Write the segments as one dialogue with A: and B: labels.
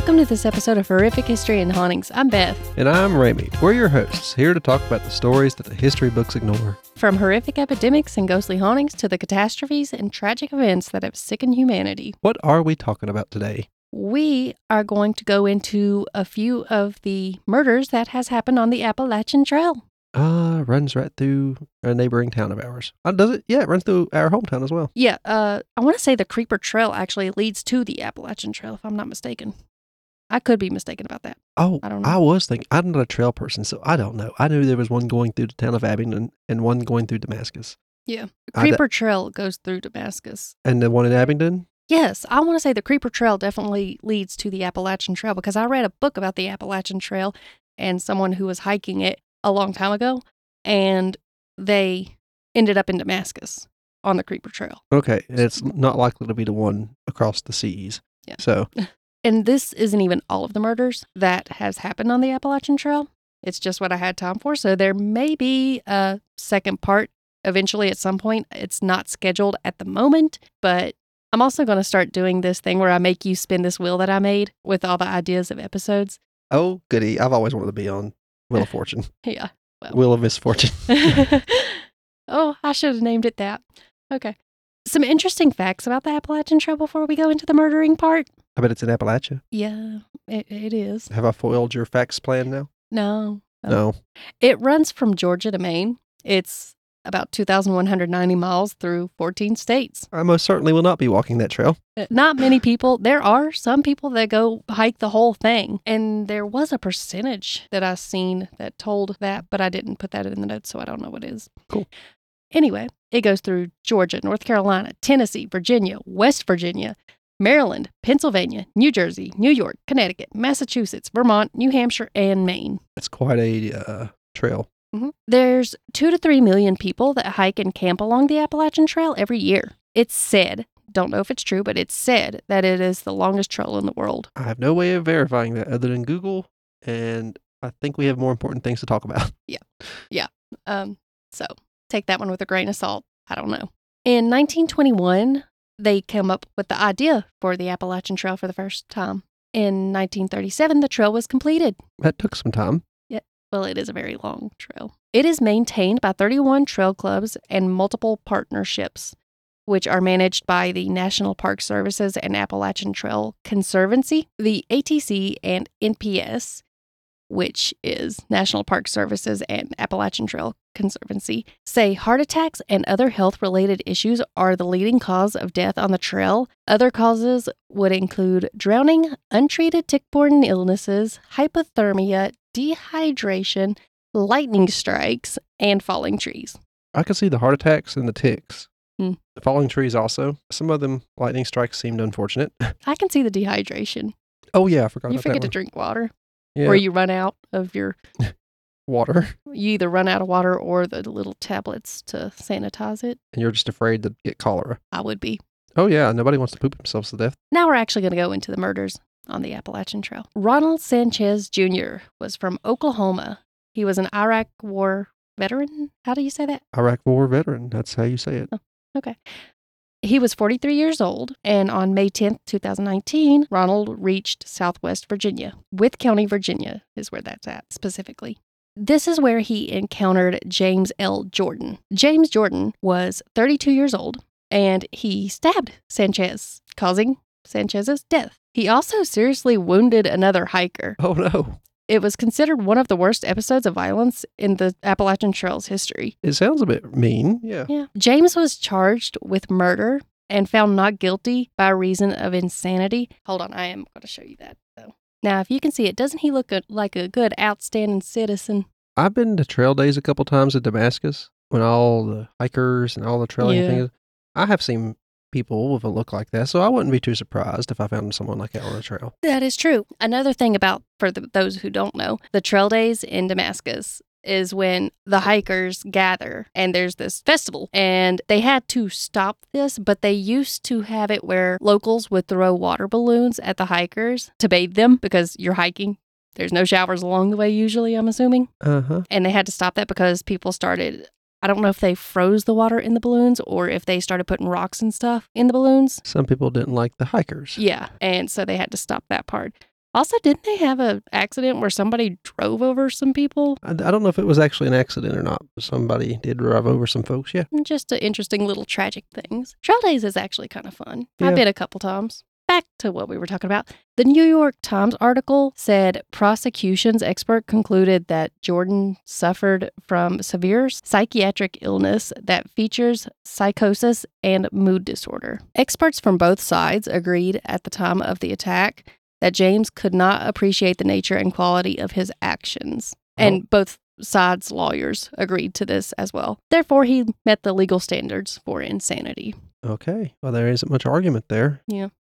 A: Welcome to this episode of Horrific History and Hauntings. I'm Beth.
B: And I'm Ramy. We're your hosts, here to talk about the stories that the history books ignore.
A: From horrific epidemics and ghostly hauntings to the catastrophes and tragic events that have sickened humanity,
B: What are we talking about today?
A: we are going to go into a few of the murders that has happened on the Appalachian Trail.
B: Ah, runs right through a neighboring town of ours. Uh, does it? Yeah, it runs through our hometown as well.
A: Yeah, uh, I want to say the Creeper Trail actually leads to the Appalachian Trail, if I'm not mistaken. I could be mistaken about that.
B: Oh,
A: I don't know.
B: I was thinking, I'm not a trail person, so I don't know. I knew there was one going through the town of Abingdon and one going through Damascus.
A: Yeah.
B: I
A: Creeper Trail goes through Damascus.
B: And the one in Abingdon?
A: Yes, I want to say the Creeper Trail definitely leads to the Appalachian Trail because I read a book about the Appalachian Trail and someone who was hiking it a long time ago, and they ended up in Damascus on the Creeper Trail.
B: Okay, it's not likely to be the one across the seas.
A: Yeah.
B: So,
A: And this isn't even all of the murders that has happened on the Appalachian Trail. It's just what I had time for. So there may be a second part eventually at some point. It's not scheduled at the moment, but I'm also going to start doing this thing where I make you spin this wheel that I made with all the ideas of episodes.
B: oh, goody. I've always wanted to be on Wheel of Fortune,
A: Yeah. Well.
B: Wheel of Misfortune.
A: oh, I should have named it that. Okay. Some interesting facts about the Appalachian Trail before we go into the murdering part.
B: I bet it's in Appalachia.
A: Yeah, it, it is.
B: Have I foiled your facts plan now?
A: No. no.
B: No.
A: It runs from Georgia to Maine. It's about 2,190 miles through 14 states.
B: I most certainly will not be walking that trail.
A: Uh, Not many people. There are some people that go hike the whole thing. And there was a percentage that I seen that told that, but I didn't put that in the notes, so I don't know what it is.
B: Cool.
A: Anyway, it goes through Georgia, North Carolina, Tennessee, Virginia, West Virginia, Maryland, Pennsylvania, New Jersey, New York, Connecticut, Massachusetts, Vermont, New Hampshire, and Maine.
B: It's quite a uh, trail.
A: Mhm. There's two to three million people that hike and camp along the Appalachian Trail every year. It's said, don't know if it's true, but it's said that it is the longest trail in the world.
B: I have no way of verifying that other than Google, and I think we have more important things to talk about. Yeah. Yeah.
A: Um, so take that one with a grain of salt. I don't know. In 1921, they came up with the idea for the Appalachian Trail for the first time. In 1937, the trail was completed.
B: That took some time.
A: Yeah, well, it is a very long trail. It is maintained by 31 trail clubs and multiple partnerships, which are managed by the National Park Services and Appalachian Trail Conservancy, the ATC, and NPS, which is National Park Services and Appalachian Trail Conservancy, say heart attacks and other health related issues are the leading cause of death on the trail. Other causes would include drowning, untreated tick borne illnesses, hypothermia, dehydration, lightning strikes, and falling trees.
B: I can see the heart attacks and the ticks.
A: Hmm.
B: The falling trees also. Some of them lightning strikes seemed unfortunate.
A: I can see the dehydration.
B: oh yeah, I forgot
A: You forget to drink water.
B: Yeah,
A: or you run out of your.
B: water,
A: You either run out of water or the little tablets to sanitize it.
B: and you're just afraid to get cholera.
A: I would be.
B: Oh yeah, nobody wants to poop themselves to death.
A: Now we're actually going to go into the murders on the Appalachian Trail. Ronald Sanchez Jr. was from Oklahoma. He was an Iraq War veteran. How do you say that?
B: Iraq War veteran. That's how you say it.
A: Oh, okay. He was 43 years old, and on May 10th, 2019, Ronald reached Southwest Virginia. Wythe County, Virginia is where that's at specifically. This is where he encountered James L. Jordan. James Jordan was 32 years old, and he stabbed Sanchez, causing Sanchez's death. He also seriously wounded another hiker.
B: Oh no,
A: It was considered one of the worst episodes of violence in the Appalachian Trail's history.
B: it sounds a bit mean. Yeah.
A: Yeah. James was charged with murder and found not guilty by reason of insanity. Hold on, I am going to show you that though. Now, if you can see it, doesn't he look good, like a good, outstanding citizen?
B: I've been to trail days a couple times in Damascus when all the hikers and all the trailing
A: Yeah.
B: things. I have seen people with a look like that, so I wouldn't be too surprised if I found someone like that on a trail.
A: That is true. Another thing about, for the, those who don't know, the trail days in Damascus is when the hikers gather and there's this festival and they had to stop this but they used to have it where locals would throw water balloons at the hikers to bathe them because you're hiking there's no showers along the way usually i'm assuming
B: Uh huh.
A: and they had to stop that because people started I don't know if they froze the water in the balloons or if they started putting rocks and stuff in the balloons.
B: Some people didn't like the hikers.
A: Yeah. And so they had to stop that part. Also, didn't they have an accident where somebody drove over some people?
B: I, I don't know if it was actually an accident or not, but somebody did drive over some folks. Yeah.
A: Just interesting little tragic things. Trail days is actually kind of fun.
B: Yeah.
A: I've been a couple times. Back to what we were talking about. The New York Times article said prosecution's expert concluded that Jordan suffered from severe psychiatric illness that features psychosis and mood disorder. Experts from both sides agreed at the time of the attack that James could not appreciate the nature and quality of his actions. And both sides' lawyers agreed to this as well. Therefore, he met the legal standards for insanity.
B: Okay. Well, there isn't much argument there.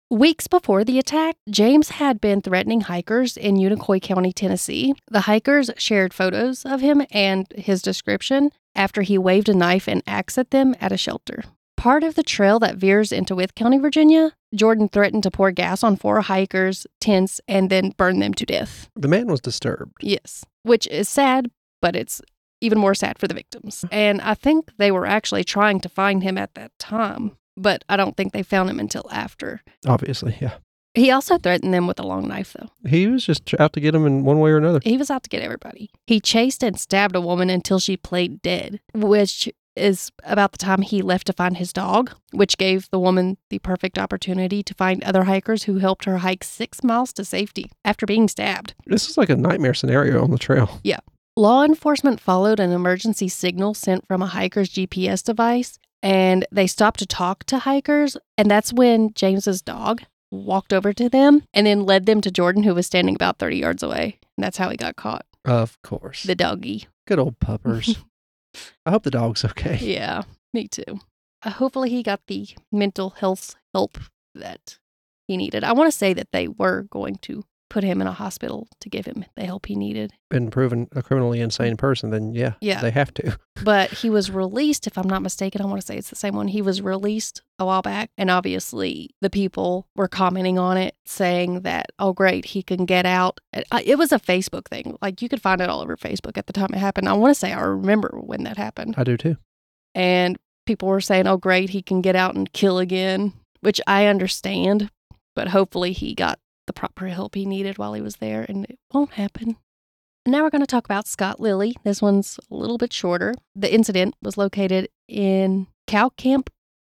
A: Weeks before the attack, James had been threatening hikers in Unicoi County, Tennessee. The hikers shared photos of him and his description after he waved a knife and axe at them at a shelter. Part of the trail that veers into Wythe County, Virginia, Jordan threatened to pour gas on four hikers' tents and then burn them to death.
B: The man was disturbed.
A: Yes, which is sad, but it's even more sad for the victims. And I think they were actually trying to find him at that time, but I don't think they found him until after.
B: Obviously, yeah.
A: He also threatened them with a long knife, though.
B: He was just out to get them in one way or another.
A: He was out to get everybody. He chased and stabbed a woman until she played dead, which is about the time he left to find his dog, which gave the woman the perfect opportunity to find other hikers who helped her hike six miles to safety after being stabbed.
B: This is like a nightmare scenario on the trail. Yeah.
A: Law enforcement followed an emergency signal sent from a hiker's GPS device and they stopped to talk to hikers. And that's when James's dog walked over to them and then led them to Jordan, who was standing about 30 yards away. And that's how he got caught.
B: Of course.
A: The doggy.
B: Good old puppers. I hope the dog's okay.
A: Yeah, me too. Uh, hopefully, he got the mental health help that he needed. I want to say that they were going to put him in a hospital to give him the help he needed.
B: Been proven a criminally insane person, then yeah,
A: Yeah.
B: they have to.
A: But he was released, if I'm not mistaken. I want to say it's the same one. He was released a while back. And obviously, the people were commenting on it, saying that, oh, great, he can get out. Uh, It was a Facebook thing. Like you could find it all over Facebook at the time it happened. I want to say I remember when that happened.
B: I do too.
A: And people were saying, oh, great, he can get out and kill again, which I understand. But hopefully, he got the proper help he needed while he was there, and it won't happen. Now we're going to talk about Scott Lilly. This one's a little bit shorter. The incident was located in Cow Camp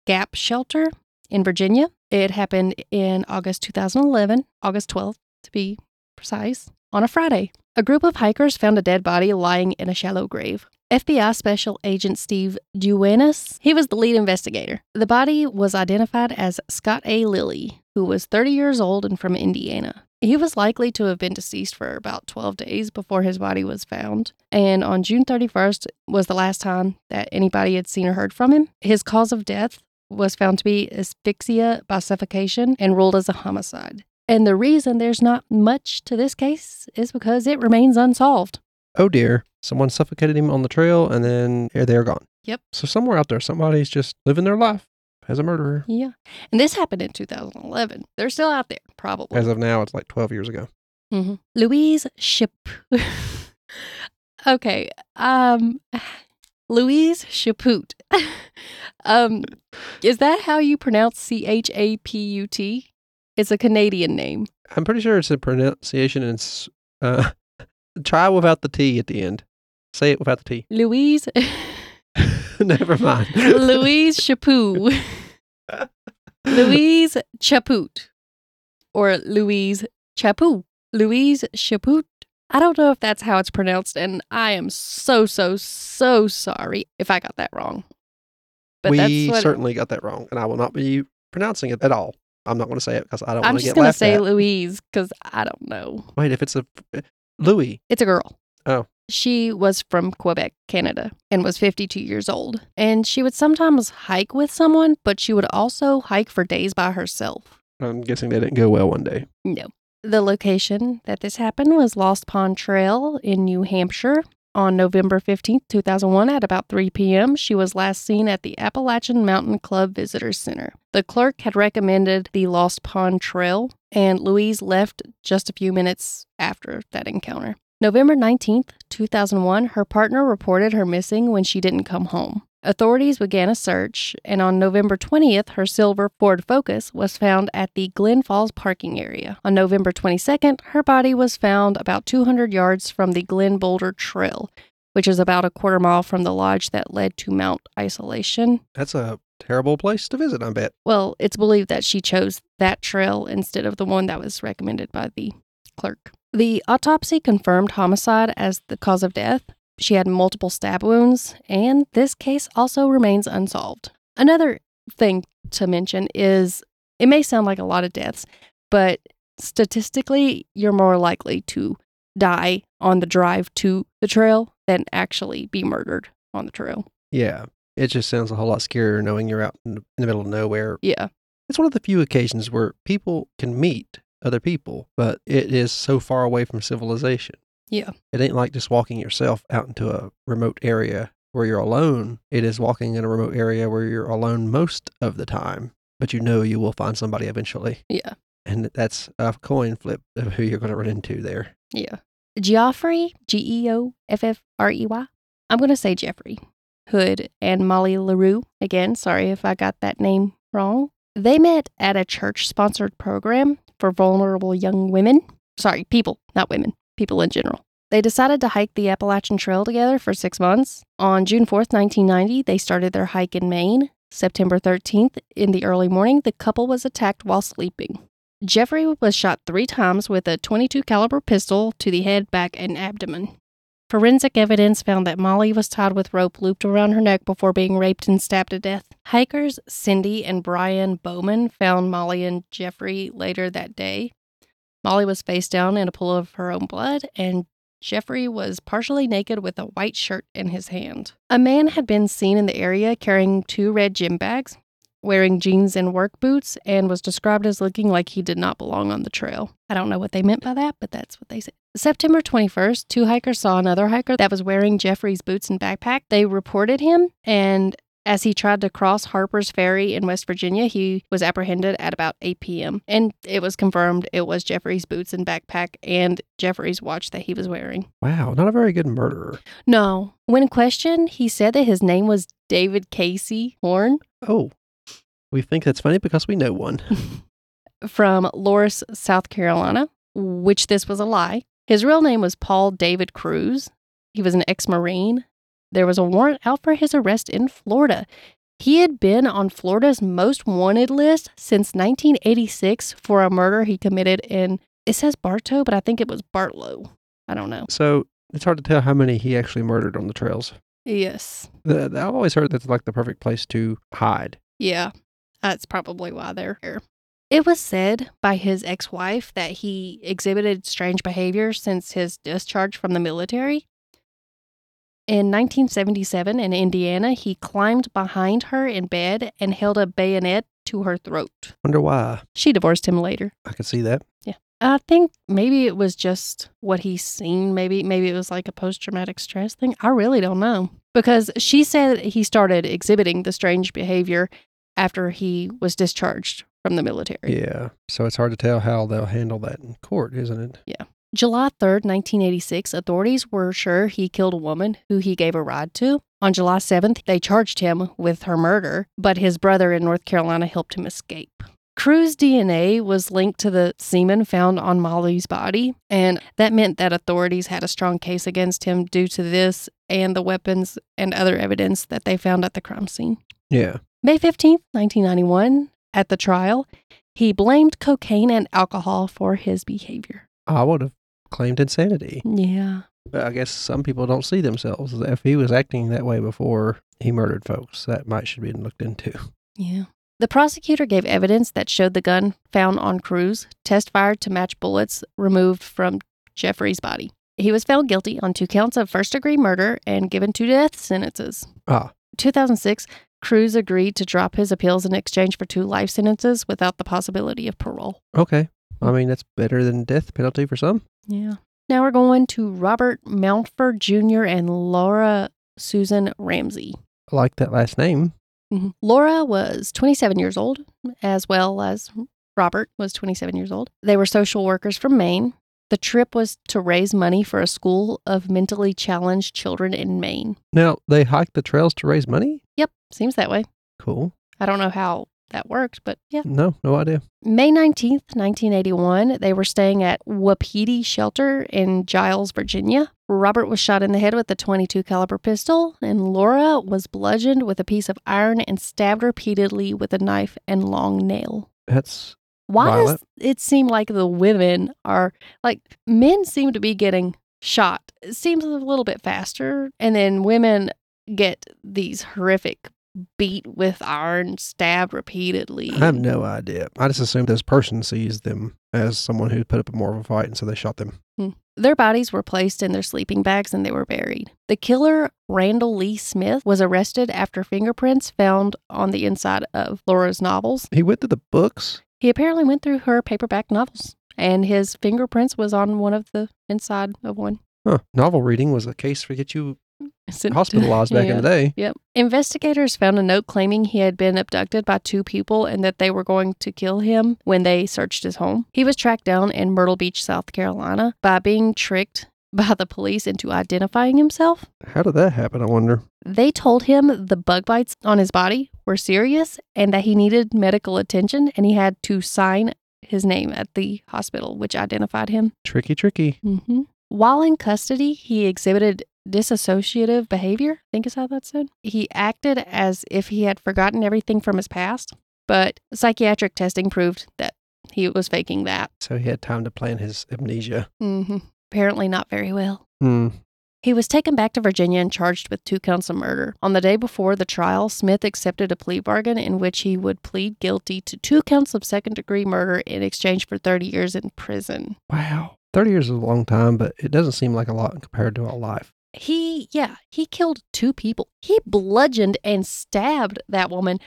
A: Gap Shelter in Virginia. It happened in August 2011, August 12th to be precise, on a Friday. A group of hikers found a dead body lying in a shallow grave. FBI Special Agent Steve Duenas, he was the lead investigator. The body was identified as Scott A. Lilly, who was 30 years old and from Indiana. He was likely to have been deceased for about 12 days before his body was found, and on June 31st was the last time that anybody had seen or heard from him. His cause of death was found to be asphyxia by suffocation and ruled as a homicide. And the reason there's not much to this case is because it remains unsolved.
B: Oh dear. Someone suffocated him on the trail and then here they're gone.
A: Yep.
B: So somewhere out there, somebody's just living their life as a murderer.
A: Yeah. And this happened in 2011. They're still out there, probably.
B: As of now, it's like 12 years ago.
A: hmm Louise Ship. okay. Um, Louise Chaput. um, is that how you pronounce C H A P U T? It's a Canadian name.
B: I'm pretty sure it's a pronunciation and it's, uh, try without the T at the end. Say it without the T.
A: Louise.
B: Never mind.
A: Louise Chaput. Louise Chaput. Or Louise Chaput. Louise Chaput. I don't know if that's how it's pronounced, and I am so, so, so sorry if I got that wrong. But
B: we certainly got that wrong, and I will not be pronouncing it at all. I'm not going to say it because I don't
A: I'm just going to say
B: at.
A: Louise because I don't know.
B: Wait, if it's a Louis,
A: It's a girl.
B: Oh.
A: She was from Quebec, Canada, and was 52 years old. And she would sometimes hike with someone, but she would also hike for days by herself.
B: I'm guessing they didn't go well one day.
A: No. The location that this happened was Lost Pond Trail in New Hampshire. On November 15th, 2001, at about 3 p.m., she was last seen at the Appalachian Mountain Club Visitor Center. The clerk had recommended the Lost Pond Trail, and Louise left just a few minutes after that encounter. November 19th, 2001, her partner reported her missing when she didn't come home. Authorities began a search, and on November 20th, her silver Ford Focus was found at the Glen Falls parking area. On November 22nd, her body was found about 200 yards from the Glen Boulder Trail, which is about a quarter mile from the lodge that led to Mount Isolation.
B: That's a terrible place to visit, I bet.
A: Well, it's believed that she chose that trail instead of the one that was recommended by the clerk. The autopsy confirmed homicide as the cause of death. She had multiple stab wounds, and this case also remains unsolved. Another thing to mention is it may sound like a lot of deaths, but statistically, you're more likely to die on the drive to the trail than actually be murdered on the trail.
B: Yeah. It just sounds a whole lot scarier knowing you're out in the middle of nowhere.
A: Yeah.
B: It's one of the few occasions where people can meet other people, but it is so far away from civilization.
A: Yeah.
B: It ain't like just walking yourself out into a remote area where you're alone. It is walking in a remote area where you're alone most of the time, but you know you will find somebody eventually.
A: Yeah.
B: And that's a coin flip of who you're going to run into there.
A: Yeah. Geoffrey, G E O F F R E Y. I'm going to say Jeffrey Hood and Molly LaRue. Again, sorry if I got that name wrong. They met at a church sponsored program for vulnerable young women. Sorry, people, not women, people in general. They decided to hike the Appalachian Trail together for six months. On June 4th, 1990, they started their hike in Maine. September 13th, in the early morning, the couple was attacked while sleeping. Jeffrey was shot three times with a 22 caliber pistol to the head, back, and abdomen. Forensic evidence found that Molly was tied with rope looped around her neck before being raped and stabbed to death. Hikers Cindy and Brian Bowman found Molly and Jeffrey later that day. Molly was face down in a pool of her own blood, and Jeffrey was partially naked with a white shirt in his hand. A man had been seen in the area carrying two red gym bags, wearing jeans and work boots, and was described as looking like he did not belong on the trail. I don't know what they meant by that, but that's what they said. September 21st, two hikers saw another hiker that was wearing Jeffrey's boots and backpack. They reported him, and as he tried to cross Harper's Ferry in West Virginia, he was apprehended at about 8 p.m. And it was confirmed it was Jeffrey's boots and backpack and Jeffrey's watch that he was wearing.
B: Wow, not a very good murderer.
A: No. When questioned, he said that his name was David Casey Horn
B: Oh, we think that's funny because we know one.
A: from Loris, South Carolina, which this was a lie. His real name was Paul David Crews. He was an ex Marine. There was a warrant out for his arrest in Florida. He had been on Florida's most wanted list since 1986 for a murder he committed in, it says Bartow, but I think it was Bartlow. I don't know.
B: So it's hard to tell how many he actually murdered on the trails.
A: Yes.
B: The, the- I've always heard that's like the perfect place to hide.
A: Yeah, that's probably why they're here. It was said by his ex wife that he exhibited strange behavior since his discharge from the military. In 1977 in Indiana, he climbed behind her in bed and held a bayonet to her throat.
B: Wonder why.
A: She divorced him later.
B: I could see that. Yeah.
A: I think maybe it was just what he's seen. Maybe maybe it was like a post traumatic stress thing. I really don't know. Because she said he started exhibiting the strange behavior after he was discharged from the military.
B: Yeah. So it's hard to tell how they'll handle that in court, isn't it? Yeah.
A: July 3rd, 1986, authorities were sure he killed a woman who he gave a ride to. On July 7th, they charged him with her murder, but his brother in North Carolina helped him escape. Crews' DNA was linked to the semen found on Molly's body, and that meant that authorities had a strong case against him due to this and the weapons and other evidence that they found at the crime scene.
B: Yeah.
A: May 15th, 1991, at the trial, he blamed cocaine and alcohol for his behavior.
B: I would have claimed insanity.
A: Yeah.
B: But I guess some people don't see themselves. If he was acting that way before he murdered folks, that might should be looked into.
A: Yeah. The prosecutor gave evidence that showed the gun found on Crews test fired to match bullets removed from Jeffrey's body. He was found guilty on two counts of first degree murder and given two death sentences.
B: Ah,
A: 2006, Crews agreed to drop his appeals in exchange for two life sentences without the possibility of parole.
B: okay. I mean, that's better than death penalty for some.
A: Yeah. Now we're going to Robert Mountford Jr. and Laura Susan Ramsey.
B: I like that last name.
A: Mhm. Laura was 27 years old, as well as Robert was 27 years old. They were social workers from Maine. The trip was to raise money for a school of mentally challenged children in Maine.
B: Now, they hiked the trails to raise money?
A: Yep, seems that way.
B: Cool.
A: I don't know how that worked, but yeah.
B: No, no idea.
A: May 19th, 1981, they were staying at Wapiti Shelter in Giles, Virginia. Robert was shot in the head with a 22 caliber pistol, and Laura was bludgeoned with a piece of iron and stabbed repeatedly with a knife and long nail.
B: That's
A: Why
B: Violent.
A: does it seem like the women are like men seem to be getting shot? It seems a little bit faster, and then women get these horrific beat with iron, stabbed repeatedly.
B: I have no idea. I just assumed this person sees them as someone who put up more of a fight, and so they shot them. Hmm.
A: Their bodies were placed in their sleeping bags and they were buried. The killer, Randall Lee Smith, was arrested after fingerprints found on the inside of Laura's novels.
B: He went through the books.
A: He apparently went through her paperback novels, and his fingerprints was on one of the inside of one.
B: Huh. Novel reading was a case to get you hospitalized back in the day.
A: Yep. Investigators found a note claiming he had been abducted by two people and that they were going to kill him when they searched his home. He was tracked down in Myrtle Beach, South Carolina, by being tricked by the police into identifying himself.
B: How did that happen? I wonder.
A: They told him the bug bites on his body were serious and that he needed medical attention and he had to sign his name at the hospital, which identified him.
B: Tricky, tricky.
A: hmm While in custody, he exhibited disassociative behavior, I think is how that's said. He acted as if he had forgotten everything from his past, but psychiatric testing proved that he was faking that.
B: So he had time to plan his amnesia.
A: hmm Apparently, not very well.
B: Hmm.
A: He was taken back to Virginia and charged with two counts of murder. On the day before the trial, Smith accepted a plea bargain in which he would plead guilty to two counts of second degree murder in exchange for 30 years in prison.
B: Wow. 30 years is a long time, but it doesn't seem like a lot compared to a life.
A: He, yeah, he killed two people. He bludgeoned and stabbed that woman.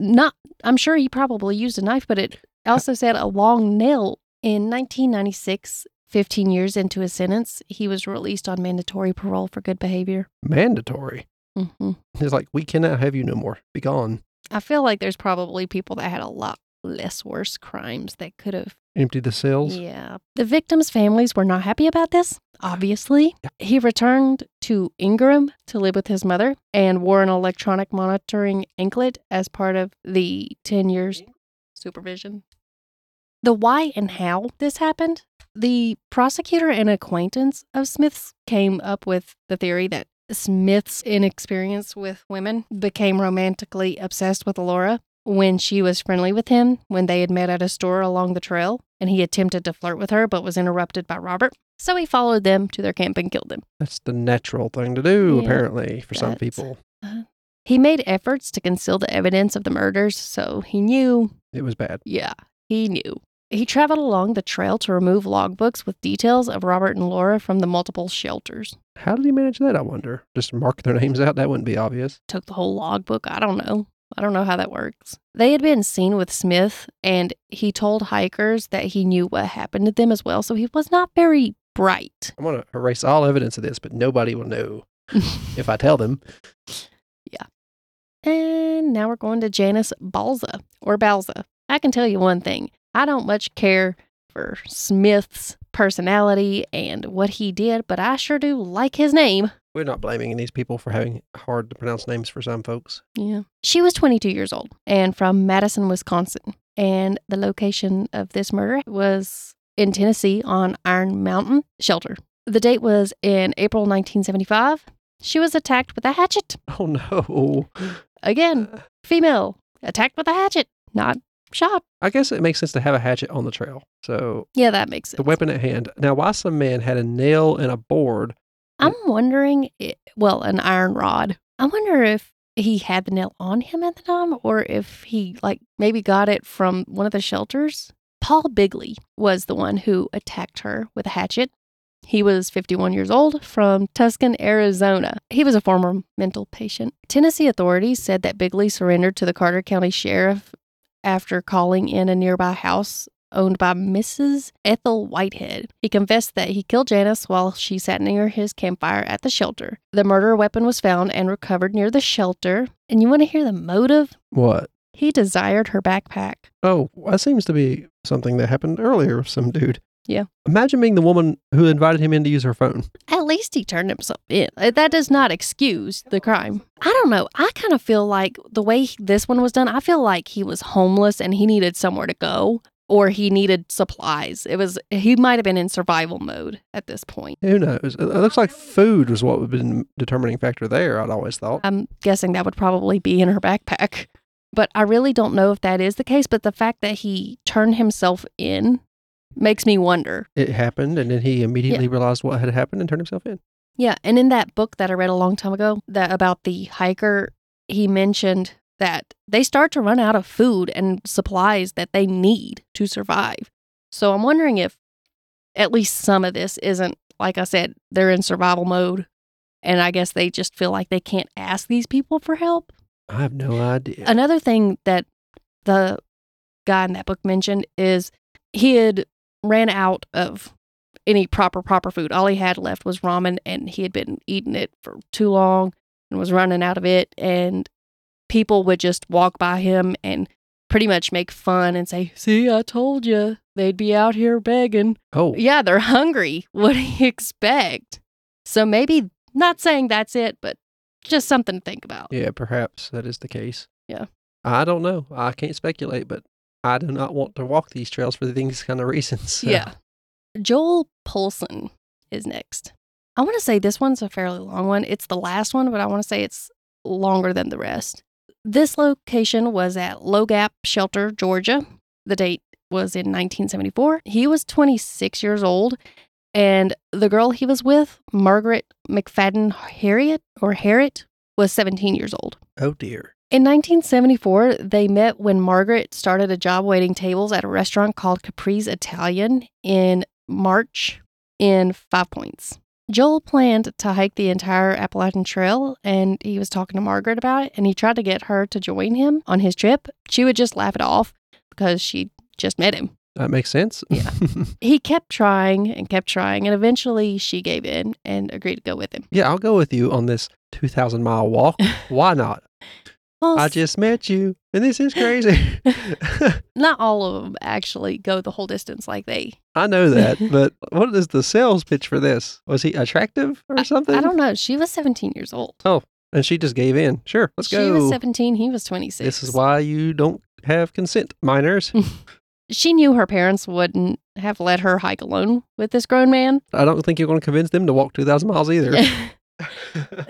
A: Not, I'm sure he probably used a knife, but it also said a long nail. In 1996, 15 years into his sentence, he was released on mandatory parole for good behavior.
B: Mandatory.
A: Mm-hmm.
B: It's like, we cannot have you no more. Be gone.
A: I feel like there's probably people that had a lot less worse crimes that could have.
B: Empty the cells.
A: Yeah. The victims' families were not happy about this, obviously. He returned to Ingram to live with his mother and wore an electronic monitoring anklet as part of the 10 years supervision. The why and how this happened, the prosecutor and acquaintance of Smith's came up with the theory that Smith's inexperience with women became romantically obsessed with Laura when she was friendly with him when they had met at a store along the trail and he attempted to flirt with her but was interrupted by Robert. So he followed them to their camp and killed them.
B: That's the natural thing to do,
A: Yeah,
B: apparently, for some people.
A: Uh, he made efforts to conceal the evidence of the murders, so he knew
B: It was bad.
A: Yeah, he knew. He traveled along the trail to remove logbooks with details of Robert and Laura from the multiple shelters.
B: How did he manage that, I wonder? Just mark their names out? That wouldn't be obvious.
A: Took the whole logbook. I don't know. I don't know how that works. They had been seen with Smith, and he told hikers that he knew what happened to them as well, so he was not very bright.
B: I'm going to erase all evidence of this, but nobody will know if I tell them. Yeah.
A: And now we're going to Janice Balza or Balza. I can tell you one thing I don't much care for Smith's personality and what he did, but I sure do like his name.
B: We're not blaming these people for having hard to pronounce names for some folks.
A: Yeah. She was 22 years old and from Madison, Wisconsin. And the location of this murder was in Tennessee on Iron Mountain Shelter. The date was in April 1975. She was attacked with a hatchet.
B: Oh, no.
A: Again, uh. female, attacked with a hatchet, not shot.
B: I guess it makes sense to have a hatchet on the trail. So
A: Yeah, that makes sense.
B: the weapon at hand. Now, why some man had a nail and a board?
A: I'm wondering, well, an iron rod. I wonder if he had the nail on him at the time or if he, like, maybe got it from one of the shelters. Paul Bigley was the one who attacked her with a hatchet. He was 51 years old from Tucson, Arizona. He was a former mental patient. Tennessee authorities said that Bigley surrendered to the Carter County Sheriff after calling in a nearby house owned by Mrs. Ethel Whitehead. He confessed that he killed Janice while she sat near his campfire at the shelter. The murder weapon was found and recovered near the shelter. And you want to hear the motive?
B: What?
A: He desired her backpack.
B: Oh, that seems to be something that happened earlier with some dude.
A: Yeah.
B: Imagine being the woman who invited him in to use her phone.
A: At least he turned himself in. Uh, That does not excuse the crime. I don't know. I kind of feel like the way this one was done, I feel like he was homeless and he needed somewhere to go or he needed supplies. It was, he might have been in survival mode at this point.
B: Who knows? It looks like food was what would have been the determining factor there, I'd always thought.
A: I'm guessing that would probably be in her backpack. But I really don't know if that is the case. But the fact that he turned himself in makes me wonder.
B: It happened, and then he immediately realized what had happened and turned himself in.
A: Yeah, and in that book that I read a long time ago, that about the hiker, he mentioned that they start to run out of food and supplies that they need to survive. So I'm wondering if at least some of this isn't like I said, they're in survival mode and I guess they just feel like they can't ask these people for help.
B: I have no idea.
A: Another thing that the guy in that book mentioned is he had ran out of any proper proper food. All he had left was ramen and he had been eating it for too long and was running out of it and people would just walk by him and pretty much make fun and say, "See, I told you. They'd be out here begging."
B: oh,
A: Yeah, they're hungry. What do you expect? So maybe not saying that's it, but just something to think about.
B: yeah, perhaps that is the case.
A: Yeah.
B: I don't know. I can't speculate, but I do not want to walk these trails for these kind of reasons. so-
A: Yeah. Joel Polson is next. I want to say this one's a fairly long one. It's the last one, but I want to say it's longer than the rest. This location was at Low Gap Shelter, Georgia. The date was in 1974. He was 26 years old, and the girl he was with, Margaret McFadden Harriet or Harriet, was 17 years old.
B: Oh, dear.
A: In 1974, they met when Margaret started a job waiting tables at a restaurant called Capri's Italian in March in Five Points. Joel planned to hike the entire Appalachian Trail and he was talking to Margaret about it and he tried to get her to join him on his trip. She would just laugh it off because she just met him.
B: That makes sense.
A: Yeah. He kept trying and kept trying and eventually she gave in and agreed to go with him.
B: yeah, I'll go with you on this 2,000 mile walk. Why not?
A: Well,
B: I just met you, and this is crazy.
A: not all of them actually go the whole distance like they
B: I know that, but what is the sales pitch for this? Was he attractive or something?
A: I don't know. She was 17 years old.
B: Oh, and she just gave in. Sure, let's
A: she
B: go.
A: She was 17. He was 26.
B: this is why you don't have consent, minors.
A: She knew her parents wouldn't have let her hike alone with this grown man.
B: I don't think you're going to convince them to walk 2,000 miles either.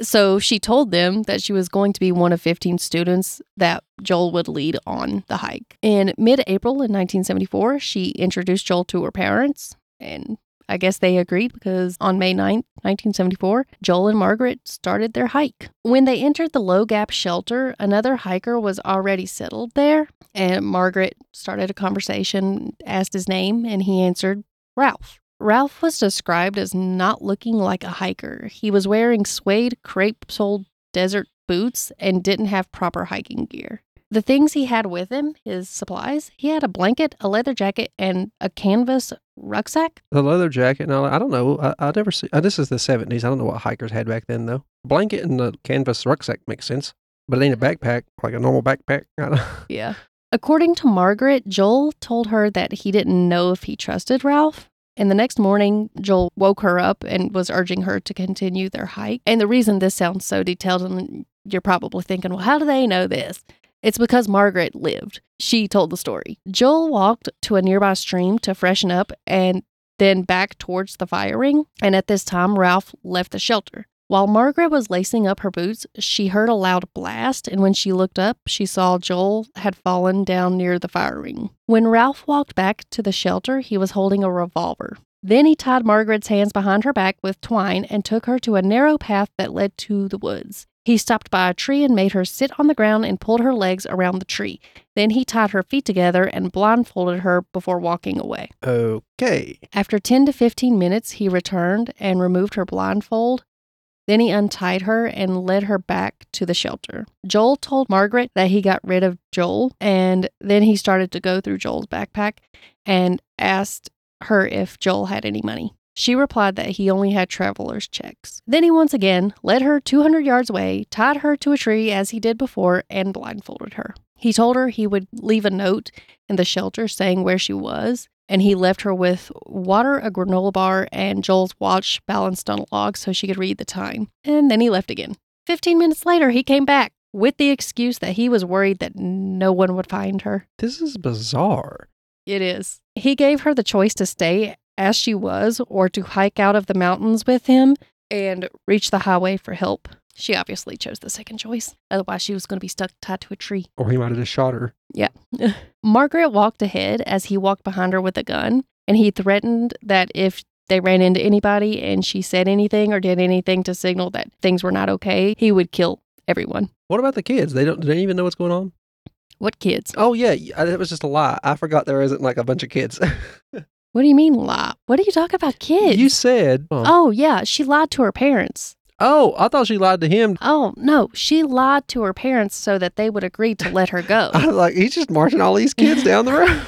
A: So she told them that she was going to be one of 15 students that Joel would lead on the hike. In mid April in 1974, she introduced Joel to her parents. And I guess they agreed because on May 9th, 1974, Joel and Margaret started their hike. When they entered the Low Gap shelter, another hiker was already settled there. And Margaret started a conversation, asked his name, and he answered Ralph. Ralph was described as not looking like a hiker. He was wearing suede crepe soled desert boots and didn't have proper hiking gear. The things he had with him, his supplies, he had a blanket, a leather jacket, and a canvas rucksack.
B: the leather jacket and all I don't know. I, I never see. Uh, this is the 70s. I don't know what hikers had back then, though. Blanket and the canvas rucksack makes sense, but it ain't a backpack like a normal backpack. I don't-
A: Yeah. According to Margaret, Joel told her that he didn't know if he trusted Ralph. And the next morning, Joel woke her up and was urging her to continue their hike. And the reason this sounds so detailed, and you're probably thinking, well, how do they know this? It's because Margaret lived. She told the story. Joel walked to a nearby stream to freshen up and then back towards the fire ring. And at this time, Ralph left the shelter. While Margaret was lacing up her boots, she heard a loud blast, and when she looked up, she saw Joel had fallen down near the fire ring. When Ralph walked back to the shelter, he was holding a revolver. Then he tied Margaret's hands behind her back with twine and took her to a narrow path that led to the woods. He stopped by a tree and made her sit on the ground and pulled her legs around the tree. Then he tied her feet together and blindfolded her before walking away.
B: okay.
A: After 10 to 15 minutes, he returned and removed her blindfold. Then he untied her and led her back to the shelter. Joel told Margaret that he got rid of Joel, and then he started to go through Joel's backpack and asked her if Joel had any money. She replied that he only had traveler's checks. Then he once again led her 200 yards away, tied her to a tree as he did before, and blindfolded her. He told her he would leave a note in the shelter saying where she was, and he left her with water, a granola bar, and Joel's watch balanced on a log so she could read the time. And then he left again. 15 minutes later, he came back with the excuse that he was worried that no one would find her.
B: This is bizarre.
A: It is. He gave her the choice to stay as she was or to hike out of the mountains with him and reach the highway for help. She obviously chose the second choice. Otherwise, she was going to be stuck tied to a tree.
B: Or he might have just shot her. Yeah.
A: Margaret walked ahead as he walked behind her with a gun, and he threatened that if they ran into anybody and she said anything or did anything to signal that things were not okay, he would kill everyone.
B: What about the kids? They don't. Do they even know what's going on?
A: What kids?
B: Oh yeah, it was just a lie. I forgot there isn't like a bunch of kids.
A: What do you mean lie? What are you talking about, kids?
B: you said. Oh.
A: oh, yeah, she lied to her parents.
B: Oh, I thought she lied to him.
A: Oh, no, she lied to her parents so that they would agree to let her go.
B: I was like, he's just marching all these kids down the road.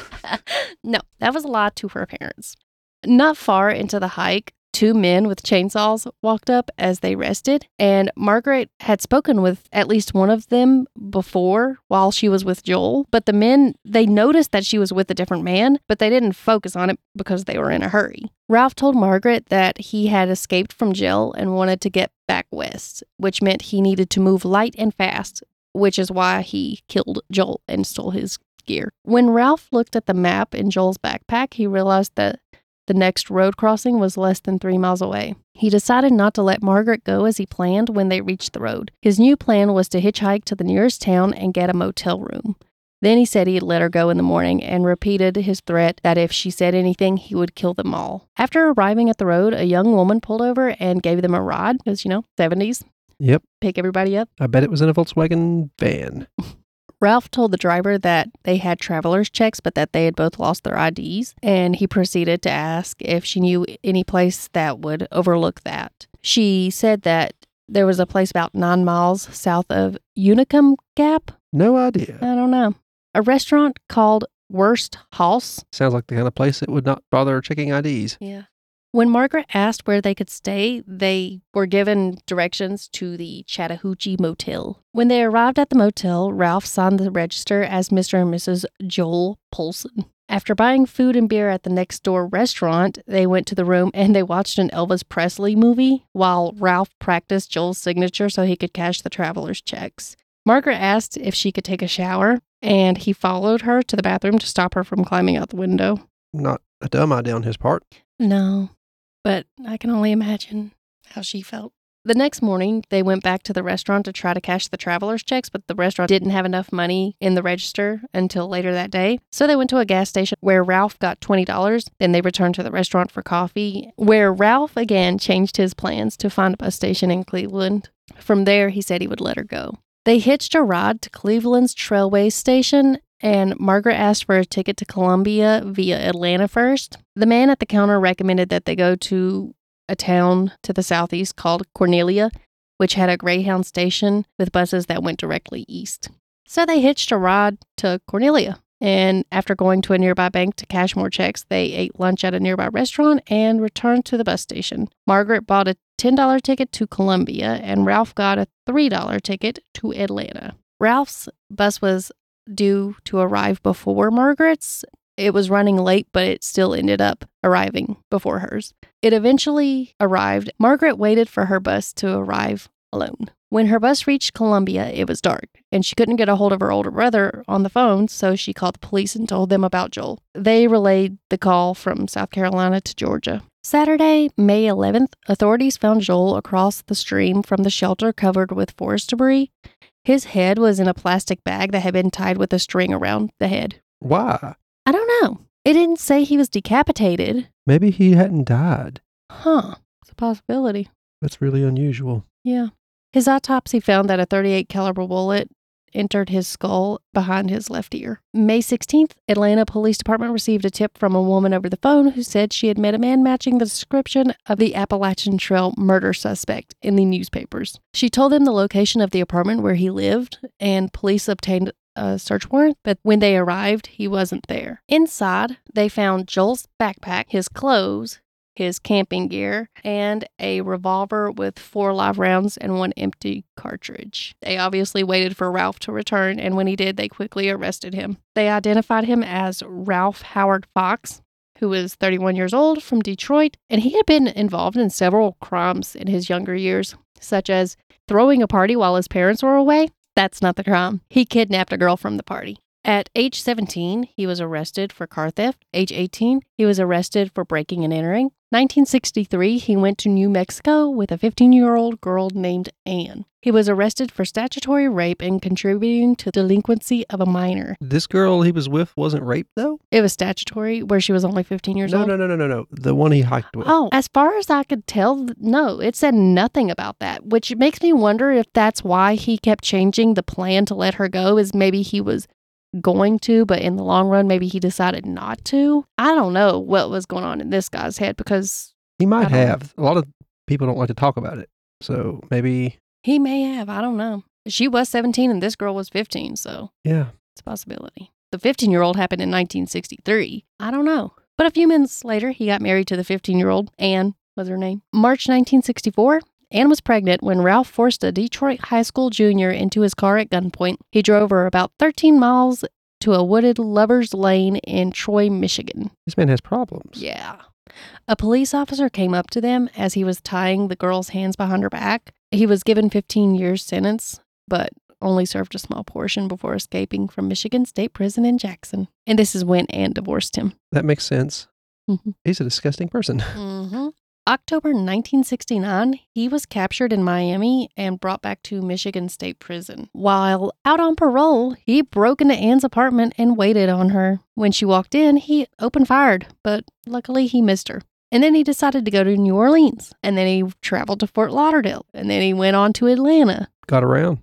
A: no, that was a lie to her parents. Not far into the hike, two men with chainsaws walked up as they rested, and Margaret had spoken with at least one of them before while she was with Joel. But the men, they noticed that she was with a different man, but they didn't focus on it because they were in a hurry. Ralph told Margaret that he had escaped from jail and wanted to get back west, which meant he needed to move light and fast, which is why he killed Joel and stole his gear. When Ralph looked at the map in Joel's backpack, he realized that the next road crossing was less than three miles away. He decided not to let Margaret go as he planned when they reached the road. His new plan was to hitchhike to the nearest town and get a motel room. Then he said he'd let her go in the morning and repeated his threat that if she said anything, he would kill them all. After arriving at the road, a young woman pulled over and gave them a ride because, you know, 70s,
B: Yep.
A: pick everybody up.
B: I bet it was in a Volkswagen van.
A: Ralph told the driver that they had traveler's checks, but that they had both lost their IDs, and he proceeded to ask if she knew any place that would overlook that. She said that there was a place about nine miles south of Unicoi Gap.
B: No idea.
A: I don't know. A restaurant called Worst House.
B: Sounds like the kind of place that would not bother checking IDs.
A: Yeah. When Margaret asked where they could stay, they were given directions to the Chattahoochee Motel. When they arrived at the motel, Ralph signed the register as Mr. and Mrs. Joel Polson. After buying food and beer at the next door restaurant, they went to the room and they watched an Elvis Presley movie while Ralph practiced Joel's signature so he could cash the traveler's checks. Margaret asked if she could take a shower, and he followed her to the bathroom to stop her from climbing out the window.
B: Not a dumb idea on his part.
A: No, but I can only imagine how she felt. The next morning, they went back to the restaurant to try to cash the traveler's checks, but the restaurant didn't have enough money in the register until later that day. So they went to a gas station where Ralph got $20. Then they returned to the restaurant for coffee, where Ralph again changed his plans to find a bus station in Cleveland. From there, he said he would let her go. They hitched a ride to Cleveland's Trailway Station, and Margaret asked for a ticket to Columbia via Atlanta first. The man at the counter recommended that they go to a town to the southeast called Cornelia, which had a Greyhound station with buses that went directly east. So they hitched a ride to Cornelia. And after going to a nearby bank to cash more checks, they ate lunch at a nearby restaurant and returned to the bus station. Margaret bought a $10 ticket to Columbia, and Ralph got a $3 ticket to Atlanta. Ralph's bus was due to arrive before Margaret's. It was running late, but it still ended up arriving before hers. It eventually arrived. Margaret waited for her bus to arrive alone. When her bus reached Columbia, it was dark, and she couldn't get a hold of her older brother on the phone, so she called the police and told them about Joel. They relayed the call from South Carolina to Georgia. Saturday, May 11th, authorities found Joel across the stream from the shelter covered with forest debris. His head was in a plastic bag that had been tied with a string around the head.
B: Why?
A: I don't know. It didn't say he was decapitated.
B: Maybe he hadn't died.
A: Huh. It's a possibility.
B: That's really unusual.
A: Yeah. His autopsy found that a 38 caliber bullet entered his skull behind his left ear. May 16th, Atlanta Police Department received a tip from a woman over the phone who said she had met a man matching the description of the Appalachian Trail murder suspect in the newspapers. She told them the location of the apartment where he lived, and police obtained a search warrant, but when they arrived, he wasn't there. Inside, they found Joel's backpack, his clothes, his camping gear, and a revolver with four live rounds and one empty cartridge. They obviously waited for Ralph to return, and when he did, they quickly arrested him. They identified him as Ralph Howard Fox, who was 31 years old from Detroit, and he had been involved in several crimes in his younger years, such as throwing a party while his parents were away. That's not the crime. He kidnapped a girl from the party. At age 17, he was arrested for car theft. Age 18, he was arrested for breaking and entering. 1963, he went to New Mexico with a 15 year old girl named Anne. He was arrested for statutory rape and contributing to delinquency of a minor.
B: This girl he was with wasn't raped though.
A: It was statutory where she was only 15 years
B: No,
A: old.
B: no, no, no, no, no. The one he hiked with.
A: Oh, as far as I could tell, no, it said nothing about that, which makes me wonder if that's why he kept changing the plan to let her go, is maybe he was going to, but in the long run, maybe he decided not to. I don't know what was going on in this guy's head because
B: he might have. A lot of people don't like to talk about it. So maybe,
A: he may have. I don't know. She was 17 and this girl was 15, so
B: yeah.
A: it's a possibility. The 15 year old happened in 1963. I don't know. But a few months later, he got married to the 15 year old, Anne was her name. March 1964, Anne was pregnant when Ralph forced a Detroit high school junior into his car at gunpoint. He drove her about 13 miles to a wooded lover's lane in Troy, Michigan.
B: This man has problems.
A: Yeah. A police officer came up to them as he was tying the girl's hands behind her back. He was given 15 years sentence, but only served a small portion before escaping from Michigan State Prison in Jackson. And this is when Anne divorced him.
B: That makes sense.
A: Mhm.
B: He's a disgusting person.
A: Mm-hmm. October 1969, he was captured in Miami and brought back to Michigan State Prison. While out on parole, he broke into Anne's apartment and waited on her. When she walked in, he opened fired, but luckily he missed her. And then he decided to go to New Orleans, and then he traveled to Fort Lauderdale, and then he went on to Atlanta.
B: Got around.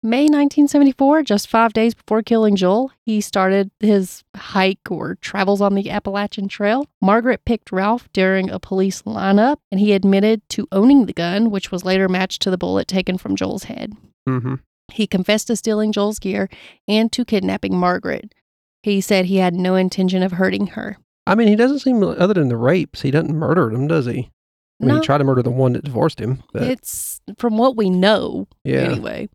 A: May 1974, just five days before killing Joel, he started his hike or travels on the Appalachian Trail. Margaret picked Ralph during a police lineup, and he admitted to owning the gun, which was later matched to the bullet taken from Joel's head.
B: Mm-hmm.
A: He confessed to stealing Joel's gear and to kidnapping Margaret. He said he had no intention of hurting her.
B: I mean, he doesn't seem, other than the rapes, he doesn't murder them, does he? I mean,
A: No.
B: he tried to murder the one that divorced him. But
A: It's from what we know,
B: yeah.
A: anyway.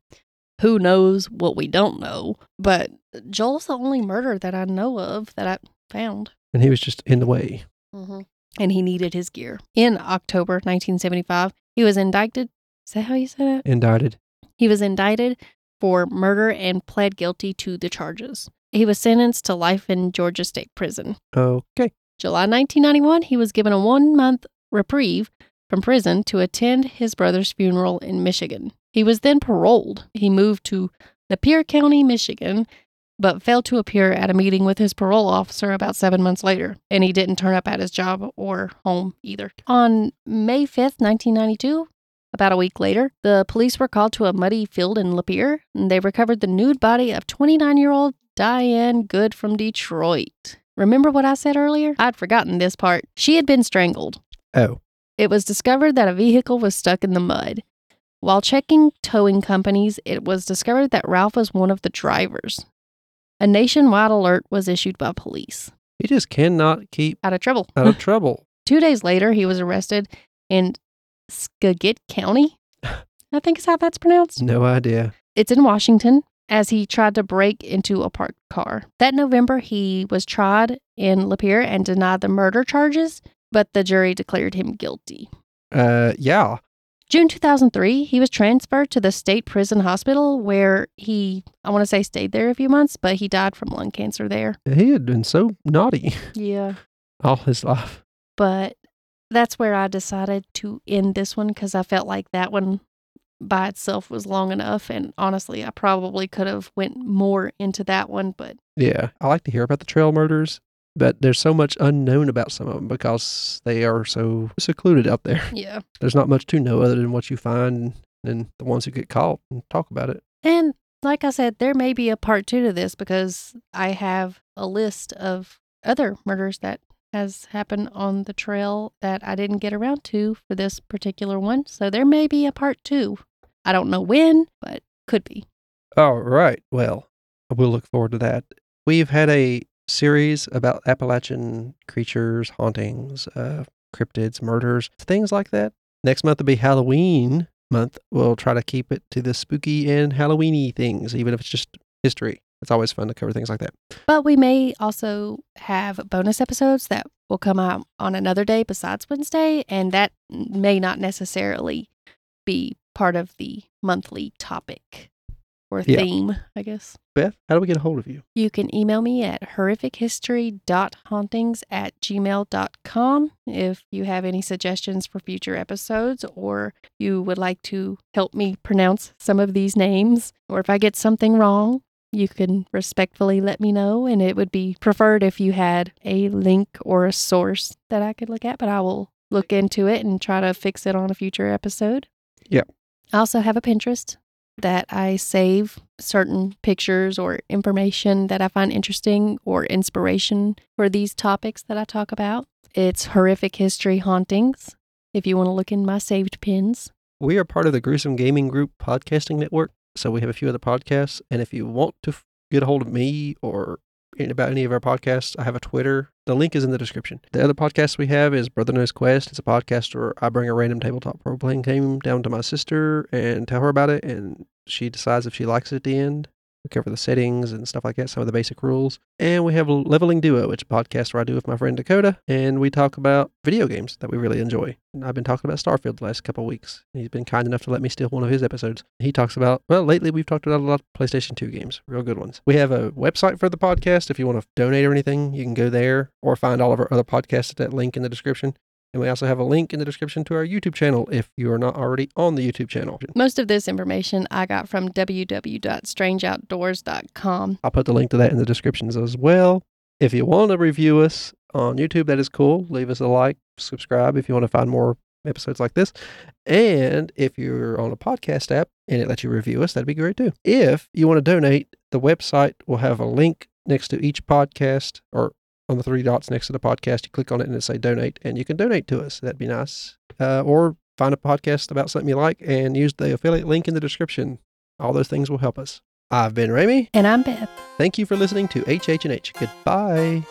A: Who knows what we don't know? But Joel's the only murder that I know of that I found.
B: And he was just in the way.
A: Mm-hmm. And he needed his gear. In October 1975, he was indicted. Is that how you say that?
B: Indicted.
A: He was indicted for murder and pled guilty to the charges. He was sentenced to life in Georgia State Prison.
B: Okay.
A: July 1991, he was given a one month reprieve from prison to attend his brother's funeral in Michigan. He was then paroled. He moved to Lapeer County, Michigan, but failed to appear at a meeting with his parole officer about seven months later, and he didn't turn up at his job or home either. On May 5th, 1992, about a week later, the police were called to a muddy field in Lapeer, and they recovered the nude body of 29 year old Diane Good from Detroit. Remember what I said earlier? I'd forgotten this part. She had been strangled.
B: Oh.
A: It was discovered that a vehicle was stuck in the mud. While checking towing companies, it was discovered that Ralph was one of the drivers. A nationwide alert was issued by police.
B: He just cannot keep
A: Out of trouble.
B: out of trouble.
A: Two days later, he was arrested in Skagit County. I think is how that's pronounced.
B: No idea.
A: It's in Washington as he tried to break into a parked car. That November, he was tried in Lapeer and denied the murder charges, but the jury declared him guilty.
B: Uh, yeah.
A: June 2003, he was transferred to the state prison hospital where he, I want to say, stayed there a few months, but he died from lung cancer there.
B: He had been so naughty
A: Yeah.
B: all his life.
A: But that's where I decided to end this one because I felt like that one by itself was long enough. And honestly, I probably could have went more into that one, but
B: Yeah. I like to hear about the trail murders, but there's so much unknown about some of them because they are so secluded out there.
A: yeah.
B: There's not much to know other than what you find and the ones who get caught and talk about it.
A: And like I said, there may be a part two to this because I have a list of other murders that has happened on the trail that I didn't get around to for this particular one. So there may be a part two. I don't know when, but could be.
B: All right. Well, we'll look forward to that. We've had a series about Appalachian creatures, hauntings, uh, cryptids, murders, things like that. Next month will be Halloween month. We'll try to keep it to the spooky and Halloweeny things, even if it's just history. It's always fun to cover things like that.
A: But we may also have bonus episodes that will come out on another day besides Wednesday, and that may not necessarily be part of the monthly topic or
B: Yeah.
A: theme, I guess.
B: Beth, how do we get a hold of you?
A: You can email me at horrifichistory.hauntings at gmail.com if you have any suggestions for future episodes or you would like to help me pronounce some of these names. Or if I get something wrong, you can respectfully let me know. And it would be preferred if you had a link or a source that I could look at, but I will look into it and try to fix it on a future episode.
B: Yep.
A: I also have a Pinterest that I save certain pictures or information that I find interesting or inspiration for these topics that I talk about. It's Horrific History Hauntings. If you want to look in my saved pins,
B: We are part of the Gruesome Gaming Group podcasting network. So we have a few other podcasts. And if you want to get a hold of me or about any of our podcasts, I have a Twitter. The link is in the description. The other podcast we have is Brother Knows Quest. It's a podcast where I bring a random tabletop role playing game down to my sister and tell her about it. And she decides if she likes it at the end. We cover the settings and stuff like that, some of the basic rules. And we have Leveling Duo, which podcast where I do with my friend Dakota, and we talk about video games that we really enjoy. And I've been talking about Starfield the last couple weeks. He's been kind enough to let me steal one of his episodes. He talks about, well, lately we've talked about a lot of PlayStation 2 games, real good ones. We have a website for the podcast. If you want to donate or anything, you can go there or find all of our other podcasts at that link in the description. And we also have a link in the description to our YouTube channel if you are not already on the YouTube channel.
A: most of this information I got from www.strangeoutdoors.com.
B: I'll put the link to that in the descriptions as well. If you want to review us on YouTube, that is cool. Leave us a like, subscribe if you want to find more episodes like this. And if you're on a podcast app and it lets you review us, that'd be great too. If you want to donate, the website will have a link next to each podcast or on the three dots next to the podcast. You click on it and it say donate, and you can donate to us. That'd be nice. Uh, or find a podcast about something you like and use the affiliate link in the description. All those things will help us. I've been Rami.
A: And I'm Beth.
B: Thank you for listening to HH&H. Goodbye.